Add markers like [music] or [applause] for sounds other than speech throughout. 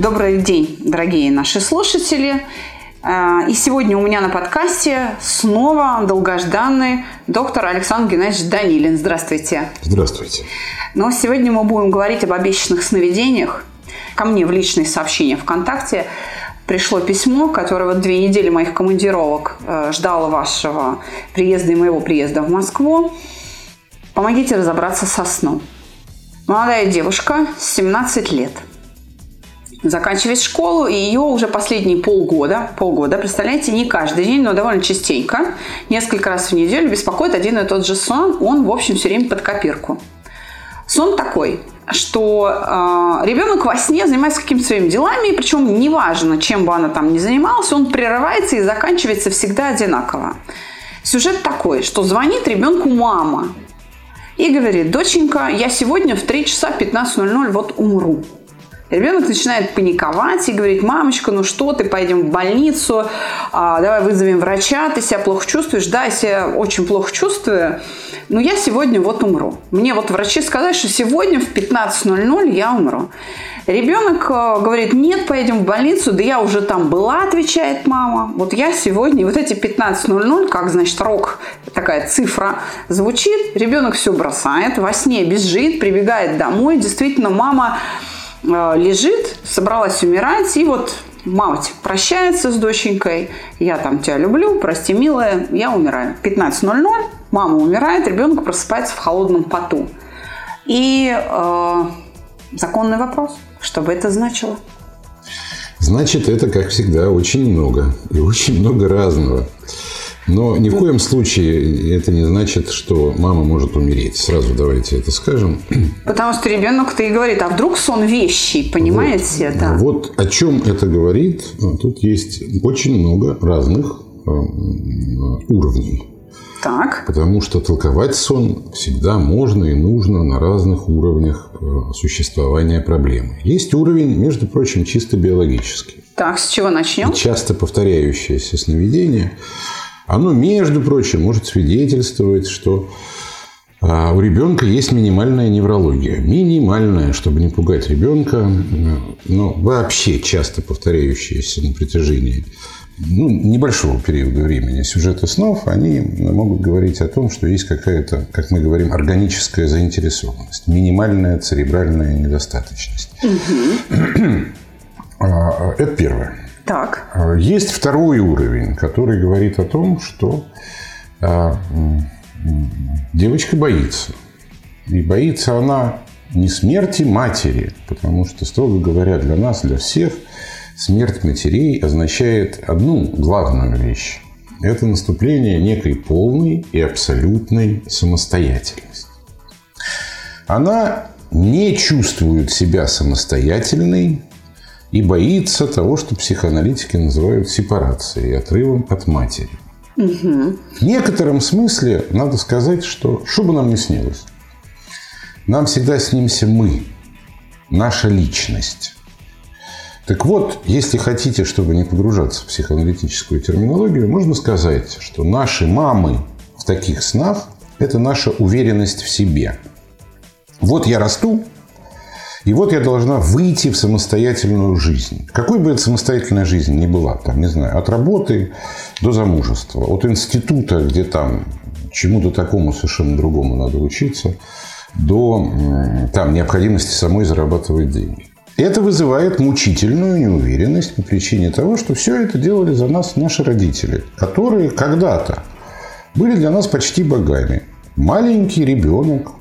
Добрый день, дорогие наши слушатели. А, и сегодня у меня на подкасте снова долгожданный доктор Александр Геннадьевич Данилин. Здравствуйте. Здравствуйте. Но сегодня мы будем говорить об обещанных сновидениях. Ко мне в личные сообщения ВКонтакте пришло письмо, которое вот две недели моих командировок э, ждало вашего приезда и моего приезда в Москву. Помогите разобраться со сном. Молодая девушка, 17 лет – заканчивает школу, и ее уже последние полгода, полгода, представляете, не каждый день, но довольно частенько, несколько раз в неделю беспокоит один и тот же сон, он, в общем, все время под копирку. Сон такой, что э, ребенок во сне занимается какими-то своими делами, причем неважно, чем бы она там ни занималась, он прерывается и заканчивается всегда одинаково. Сюжет такой, что звонит ребенку мама и говорит, доченька, я сегодня в 3 часа 15.00 вот умру. Ребенок начинает паниковать и говорит, мамочка, ну что ты, пойдем в больницу, а, давай вызовем врача, ты себя плохо чувствуешь? Да, я себя очень плохо чувствую, но я сегодня вот умру. Мне вот врачи сказали, что сегодня в 15.00 я умру. Ребенок э, говорит, нет, поедем в больницу, да я уже там была, отвечает мама. Вот я сегодня, вот эти 15.00, как, значит, рок, такая цифра звучит, ребенок все бросает, во сне бежит, прибегает домой. Действительно, мама лежит, собралась умирать, и вот мать прощается с доченькой, я там тебя люблю, прости, милая, я умираю. 15.00, мама умирает, ребенок просыпается в холодном поту. И э, законный вопрос, что бы это значило? Значит, это, как всегда, очень много. И очень много разного. Но ни в коем случае это не значит, что мама может умереть. Сразу давайте это скажем. Потому что ребенок-то и говорит, а вдруг сон вещий, понимаете? Вот, да. вот о чем это говорит. Тут есть очень много разных э, уровней. Так. Потому что толковать сон всегда можно и нужно на разных уровнях э, существования проблемы. Есть уровень, между прочим, чисто биологический. Так, с чего начнем? И часто повторяющееся сновидение – оно, между прочим, может свидетельствовать, что а, у ребенка есть минимальная неврология. Минимальная, чтобы не пугать ребенка, но вообще часто повторяющиеся на протяжении ну, небольшого периода времени сюжеты снов, они могут говорить о том, что есть какая-то, как мы говорим, органическая заинтересованность, минимальная церебральная недостаточность. Угу. Это первое. Так. А, есть второй уровень, который говорит о том, что а, девочка боится. И боится она не смерти матери, потому что, строго говоря, для нас, для всех, смерть матерей означает одну главную вещь. Это наступление некой полной и абсолютной самостоятельности. Она не чувствует себя самостоятельной и боится того, что психоаналитики называют сепарацией, отрывом от матери. Угу. В некотором смысле надо сказать, что что бы нам ни снилось, нам всегда снимся мы, наша личность. Так вот, если хотите, чтобы не погружаться в психоаналитическую терминологию, можно сказать, что наши мамы в таких снах – это наша уверенность в себе. Вот я расту, и вот я должна выйти в самостоятельную жизнь. Какой бы эта самостоятельная жизнь ни была, там, не знаю, от работы до замужества, от института, где там чему-то такому совершенно другому надо учиться, до там, необходимости самой зарабатывать деньги. Это вызывает мучительную неуверенность по причине того, что все это делали за нас наши родители, которые когда-то были для нас почти богами. Маленький ребенок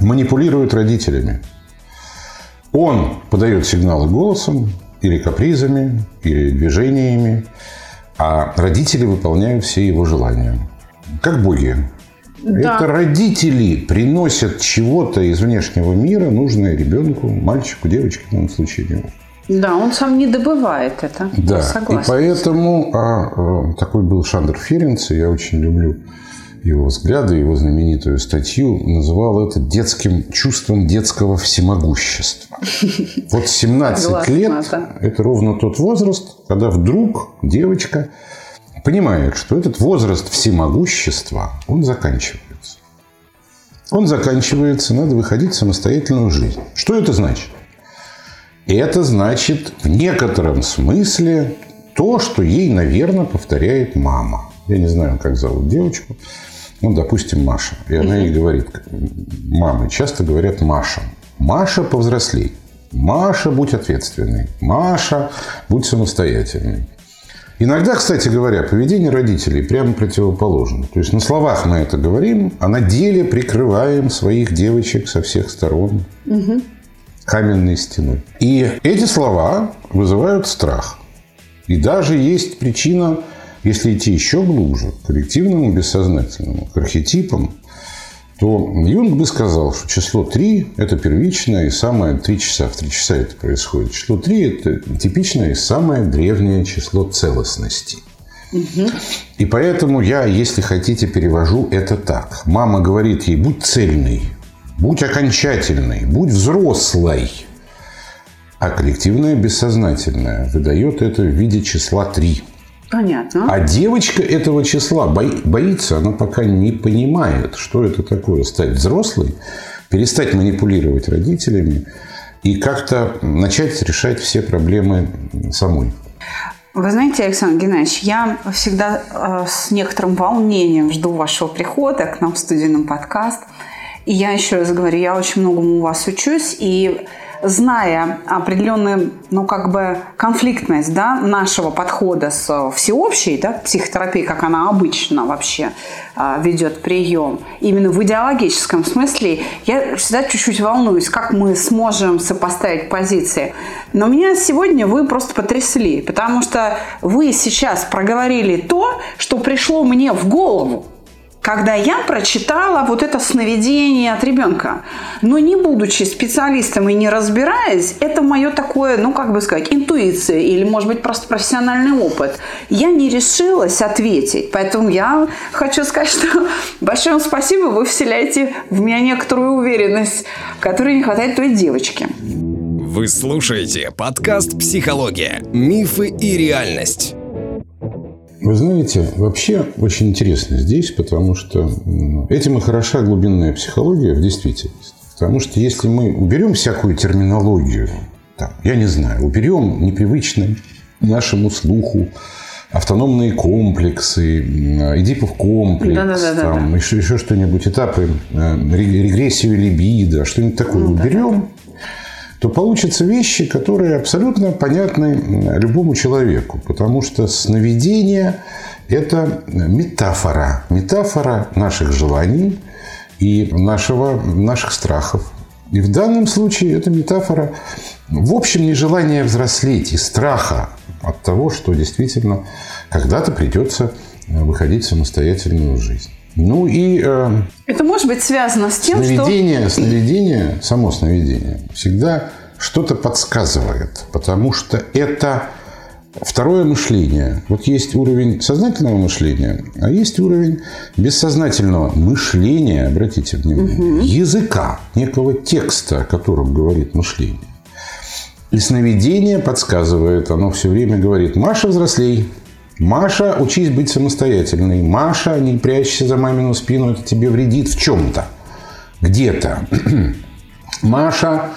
манипулирует родителями. Он подает сигналы голосом или капризами, или движениями, а родители выполняют все его желания. Как боги. Да. Это родители приносят чего-то из внешнего мира, нужное ребенку, мальчику, девочке в данном случае. Да, он сам не добывает это. Да, и поэтому а, а, такой был Шандер Ференц, и я очень люблю его взгляды, его знаменитую статью, называл это детским чувством детского всемогущества. Вот 17 Согласна, лет это ровно тот возраст, когда вдруг девочка понимает, что этот возраст всемогущества, он заканчивается. Он заканчивается, надо выходить в самостоятельную жизнь. Что это значит? Это значит в некотором смысле то, что ей, наверное, повторяет мама. Я не знаю, как зовут девочку. Ну, допустим, Маша. И она ей говорит, мамы часто говорят Маша. Маша, повзрослей. Маша, будь ответственной. Маша, будь самостоятельной. Иногда, кстати говоря, поведение родителей прямо противоположно. То есть на словах мы это говорим, а на деле прикрываем своих девочек со всех сторон каменной стеной. И эти слова вызывают страх. И даже есть причина, если идти еще глубже, к коллективному бессознательному, к архетипам, то Юнг бы сказал, что число 3 – это первичное и самое 3 часа. В 3 часа это происходит. Число 3 – это типичное и самое древнее число целостности. И поэтому я, если хотите, перевожу это так. Мама говорит ей, будь цельной, будь окончательной, будь взрослой. А коллективное бессознательное выдает это в виде числа 3. Понятно. А девочка этого числа бои- боится, она пока не понимает, что это такое стать взрослой, перестать манипулировать родителями и как-то начать решать все проблемы самой. Вы знаете, Александр Геннадьевич, я всегда э, с некоторым волнением жду вашего прихода к нам в студийном подкаст. И я еще раз говорю, я очень многому у вас учусь. И зная определенную, ну, как бы конфликтность, да, нашего подхода с э, всеобщей, да, психотерапией, как она обычно вообще а, ведет прием, именно в идеологическом смысле, я всегда чуть-чуть волнуюсь, как мы сможем сопоставить позиции. Но меня сегодня вы просто потрясли, потому что вы сейчас проговорили то, что пришло мне в голову когда я прочитала вот это сновидение от ребенка. Но не будучи специалистом и не разбираясь, это мое такое, ну как бы сказать, интуиция или, может быть, просто профессиональный опыт. Я не решилась ответить. Поэтому я хочу сказать, что [laughs] большое вам спасибо, вы вселяете в меня некоторую уверенность, которой не хватает той девочке. Вы слушаете подкаст «Психология. Мифы и реальность». Вы знаете, вообще очень интересно здесь, потому что этим и хороша глубинная психология в действительности. Потому что если мы уберем всякую терминологию, там, я не знаю, уберем непривычные нашему слуху автономные комплексы, Эдипов комплекс, Да-да-да-да-да. там, еще, еще что-нибудь, этапы э, ре- регрессию либидо, что-нибудь такое уберем, то получатся вещи, которые абсолютно понятны любому человеку. Потому что сновидение – это метафора. Метафора наших желаний и нашего, наших страхов. И в данном случае это метафора, в общем, нежелания взрослеть и страха от того, что действительно когда-то придется э, выходить в самостоятельную жизнь. Ну и э, Это может быть связано с тем, что... Сновидение, сновидение, само сновидение всегда что-то подсказывает, потому что это второе мышление. Вот есть уровень сознательного мышления, а есть уровень бессознательного мышления, обратите внимание, языка, некого текста, о котором говорит мышление. И сновидение подсказывает, оно все время говорит, Маша, взрослей, Маша, учись быть самостоятельной. Маша, не прячься за мамину спину, это тебе вредит в чем-то. Где-то. [clears throat] Маша,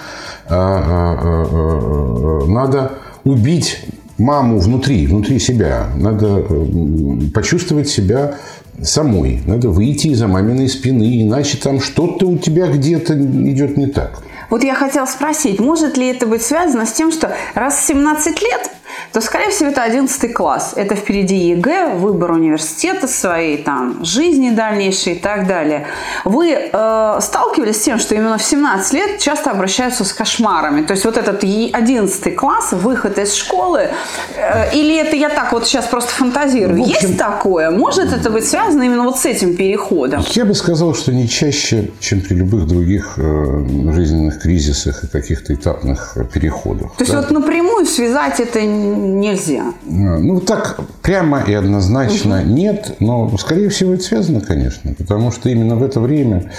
надо убить маму внутри, внутри себя. Надо м, почувствовать себя самой. Надо выйти из-за маминой спины, иначе там что-то у тебя где-то идет не так. Вот я хотела спросить, может ли это быть связано с тем, что раз в 17 лет то, скорее всего, это 11 класс. Это впереди ЕГЭ, выбор университета своей, там, жизни дальнейшей и так далее. Вы э, сталкивались с тем, что именно в 17 лет часто обращаются с кошмарами? То есть вот этот 11 класс, выход из школы, э, или это я так вот сейчас просто фантазирую? общем, Есть такое? Может это быть связано именно вот с этим переходом? Я бы сказал, что не чаще, чем при любых других э, жизненных кризисах и каких-то этапных переходах. То есть да? вот напрямую связать это нельзя? Ну, так прямо и однозначно угу. нет, но, скорее всего, это связано, конечно, потому что именно в это время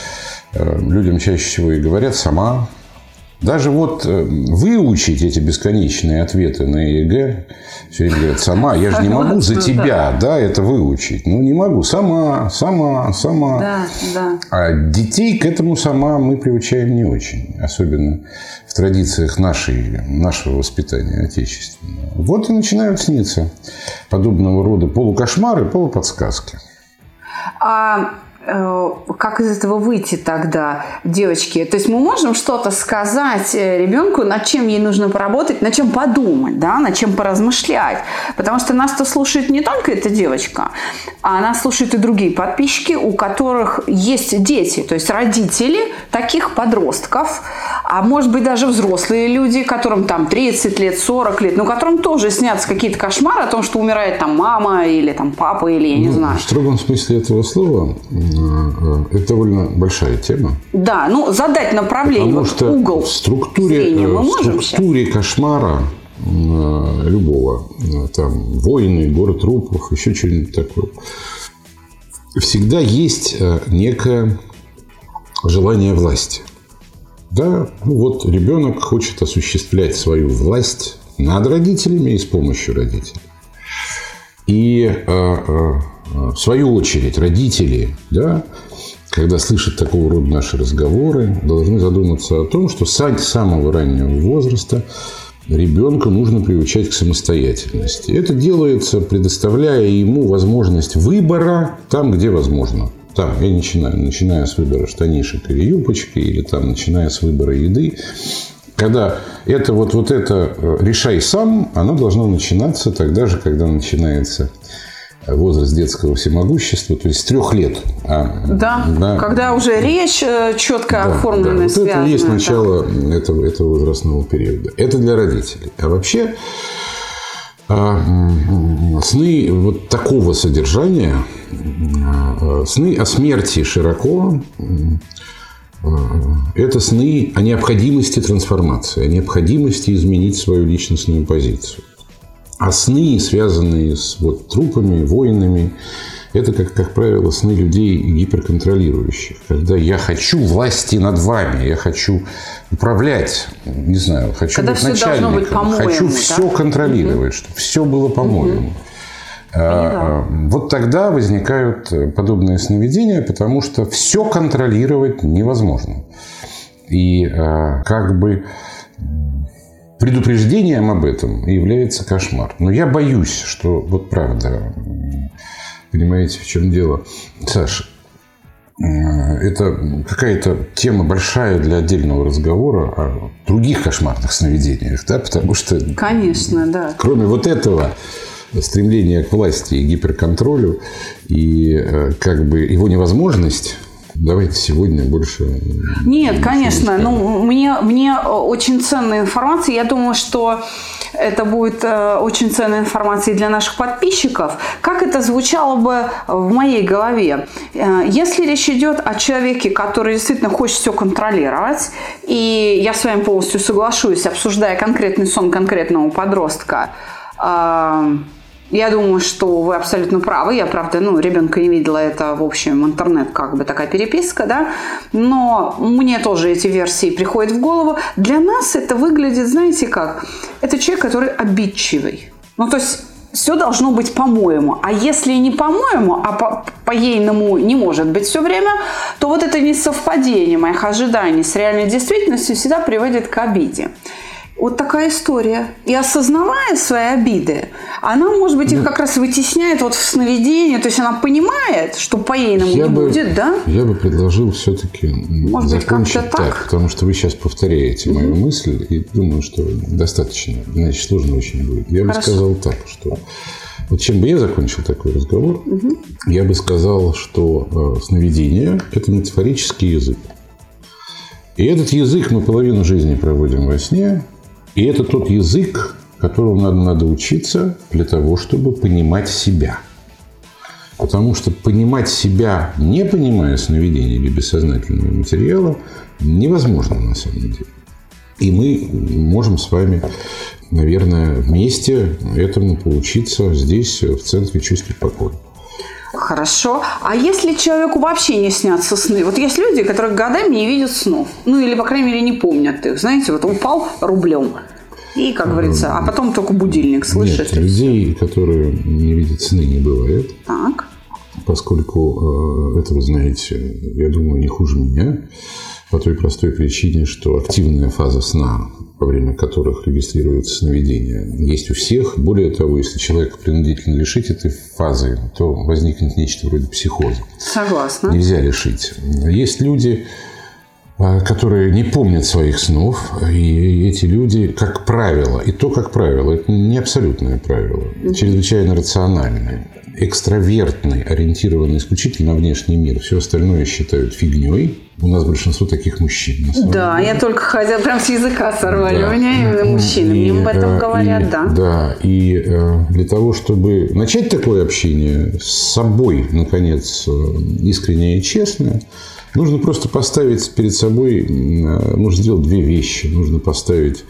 э, людям чаще всего и говорят «сама», даже вот э, выучить эти бесконечные ответы на ЕГЭ, все время говорят, сама, я же не могу за тебя, да, это выучить. Ну, не могу, сама, сама, сама. Да, да. А детей к этому сама мы приучаем не очень, особенно в традициях нашей, нашего воспитания отечественного. Вот и начинают сниться подобного рода полукошмары, полуподсказки. А как из этого выйти тогда, девочки? То есть мы можем что-то сказать э, ребенку, над чем ей нужно поработать, над чем подумать, да, над чем поразмышлять. Потому что нас-то слушает не только эта девочка, а нас слушают и другие подписчики, у которых есть дети, то есть родители таких подростков, а может быть даже взрослые люди, которым там 30 лет, 40 лет, но которым тоже снятся какие-то кошмары о том, что умирает там мама или там папа или я не ну, знаю. В строгом смысле этого слова Э, это довольно большая тема. Да, ну задать направление, Потому что угол в структуре, э, в структуре сейчас? кошмара э, любого, там, войны, город трупов, еще что-нибудь такое, всегда есть некое желание власти. Да, ну вот ребенок хочет осуществлять свою власть над родителями и с помощью родителей. И в свою очередь, родители, да, когда слышат такого рода наши разговоры, должны задуматься о том, что с самого раннего возраста ребенка нужно приучать к самостоятельности. Это делается, предоставляя ему возможность выбора там, где возможно. Там, я начинаю, начиная с выбора штанишек или юбочки, или там, начиная с выбора еды. Когда это вот, вот это э, решай сам, оно должно начинаться тогда же, когда начинается возраст детского всемогущества, то есть с трех лет. А, да, да, когда уже речь э, четко да, оформлена, да. Вот связана. это есть начало да. этого, этого возрастного периода. Это для родителей. А вообще сны вот такого содержания, а, сны о смерти широко, а, это сны о необходимости трансформации, о необходимости изменить свою личностную позицию. А сны, связанные с вот, трупами, воинами, это, как, как правило, сны людей гиперконтролирующих. Когда я хочу власти над вами, я хочу управлять, не знаю, хочу Когда быть начальником, быть хочу да? все контролировать, угу. чтобы все было по-моему. Угу. А, вот тогда возникают подобные сновидения, потому что все контролировать невозможно. И а, как бы предупреждением об этом является кошмар. Но я боюсь, что вот правда, понимаете, в чем дело, Саша, э, это какая-то тема большая для отдельного разговора о других кошмарных сновидениях, да, потому что... Конечно, да. Кроме вот этого стремления к власти и гиперконтролю, и э, как бы его невозможность Давайте сегодня больше... Нет, конечно. Ну, мне, мне очень ценная информация. Я думаю, что это будет э, очень ценная информация для наших подписчиков. Как это звучало бы в моей голове? Э, если речь идет о человеке, который действительно хочет все контролировать, и я с вами полностью соглашусь, обсуждая конкретный сон конкретного подростка, э, я думаю, что вы абсолютно правы. Я, правда, ну, ребенка не видела, это, в общем, интернет, как бы такая переписка, да. Но мне тоже эти версии приходят в голову. Для нас это выглядит, знаете как? Это человек, который обидчивый. Ну, то есть все должно быть по-моему. А если не по-моему, а по- по-ейному не может быть все время, то вот это несовпадение моих ожиданий с реальной действительностью всегда приводит к обиде. Вот такая история. И осознавая свои обиды, она, может быть, их как раз вытесняет вот в сновидении. То есть она понимает, что по-ейному не бы, будет, да? Я бы предложил все-таки Может быть, закончить как-то так? потому что вы сейчас повторяете мою мысль, и думаю, что достаточно, иначе сложно очень будет. Я бы Хорошо. сказал так, что вот чем бы я закончил такой разговор, я бы сказал, что э, сновидение – это метафорический язык. И этот язык мы половину жизни проводим во сне, и это тот язык, которому надо, надо учиться для того, чтобы понимать себя. Потому что понимать себя, не понимая сновидения или бессознательного материала, невозможно на самом деле. И мы можем с вами, наверное, вместе этому поучиться здесь, в Центре чувств покоя. Хорошо. А если человеку вообще не снятся сны? Вот есть люди, которые годами не видят снов. Ну, или, по крайней мере, не помнят их. Знаете, вот упал рублем. И, как говорится, а потом только будильник слышит. Нет, людей, которые не видят сны, не бывает. Так. поскольку э, это вы знаете, я думаю, не хуже меня, по той простой причине, что активная фаза сна, во время которых регистрируется сновидение, есть у всех. Более того, если человека принудительно лишить этой фазы, то возникнет нечто вроде психоза. Согласна. Нельзя лишить. Есть люди, а, которые не помнят своих снов, и эти люди, как правило, и то, как правило, это не абсолютное правило, чрезвычайно рациональные, экстравертные, ориентированные исключительно на внешний мир. Все остальное считают фигней. У нас большинство таких мужчин. Да, деле. я только хотела, прям с языка сорвали. Да. У меня именно мужчины, И, мне об этом э, говорят, и- да. Да, и э, для того, чтобы начать такое общение с собой, наконец, э, искреннее и честное, нужно просто поставить перед собой, нужно сделать две вещи. Нужно поставить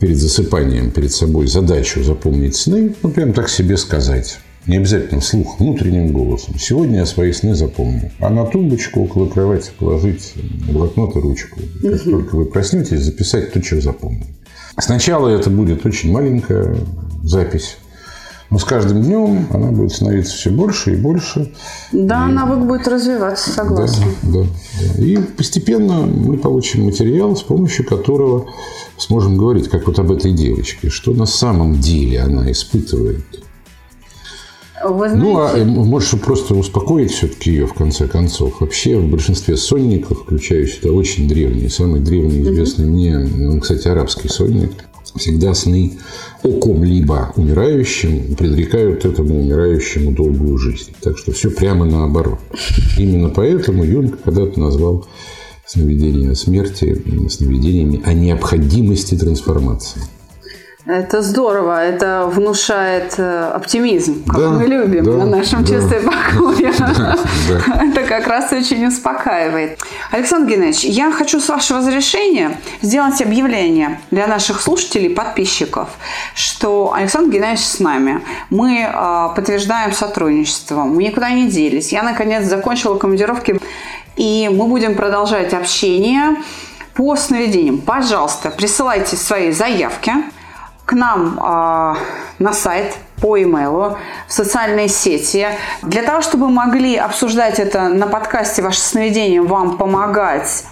перед засыпанием перед собой задачу запомнить сны, ну, прям так себе сказать. Не обязательно вслух, внутренним голосом. Сегодня я свои сны запомню. А на тумбочку около кровати положить блокнот и ручку. Как только вы проснетесь, записать то, что запомнили. Сначала это будет очень маленькая запись. Но с каждым днем она будет становиться все больше и больше. Да, навык будет развиваться, согласна. Да, да, да. И постепенно мы получим материал, с помощью которого сможем говорить, как вот об этой девочке, что на самом деле она испытывает. Вы Ну, а знаете, э, может, чтобы просто успокоить все-таки ее, в конце концов. Вообще, в большинстве сонников, включая сюда очень древние, самый древний известный мне, он, кстати, арабский сонник, всегда сны о ком-либо умирающем предрекают этому умирающему долгую жизнь. Так что все прямо наоборот. Именно поэтому Юнг когда-то назвал сновидения о смерти сновидениями о необходимости трансформации. Это здорово, это внушает э, оптимизм, как Да, мы любим да, на нашем да. чувстве покоя. [laughs] да. Это как раз очень успокаивает. Александр Геннадьевич, я хочу с вашего разрешения сделать объявление для наших слушателей, подписчиков, что Александр Геннадьевич с нами. Мы э, подтверждаем сотрудничество, мы никуда не делись. Я, наконец, закончила командировки, и мы будем продолжать общение по сновидениям. Пожалуйста, присылайте свои заявки к нам э, на сайт по имейлу, в социальные сети. Для того, чтобы могли обсуждать это на подкасте «Ваше сновидение», вам помогать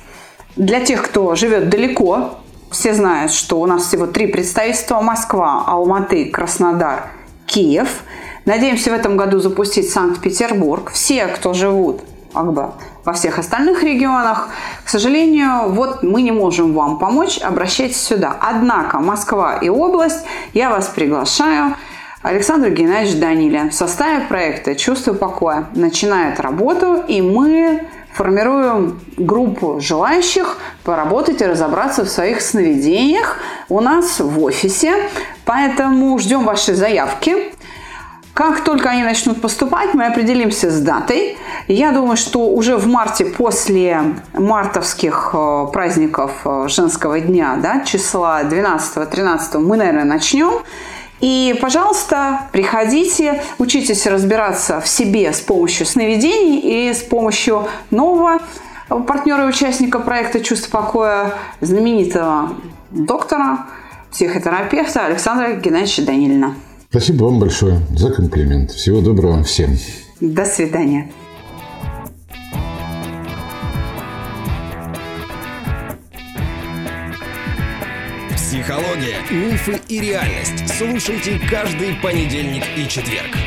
для тех, кто живет далеко. Все знают, что у нас всего три представительства – Москва, Алматы, Краснодар, Киев. Надеемся в этом году запустить Санкт-Петербург. Все, кто живут как бы во всех остальных регионах. К сожалению, вот мы не можем вам помочь, обращайтесь сюда. Однако Москва и область, я вас приглашаю. Александр Геннадьевич Данилин в составе проекта «Чувство покоя» начинает работу, и мы формируем группу желающих поработать и разобраться в своих сновидениях у нас в офисе. Поэтому ждем ваши заявки. Как только они начнут поступать, мы определимся с датой. Я думаю, что уже в марте, после мартовских э, праздников э, женского дня, да, числа 12-13, мы, наверное, начнем. И, пожалуйста, приходите, учитесь разбираться в себе с помощью сновидений и с помощью нового партнера и участника проекта «Чувство покоя», знаменитого доктора, психотерапевта Александра Геннадьевича Данилина. Спасибо вам большое за комплимент. Всего доброго всем. До свидания. Психология, мифы и реальность. Слушайте каждый понедельник и четверг.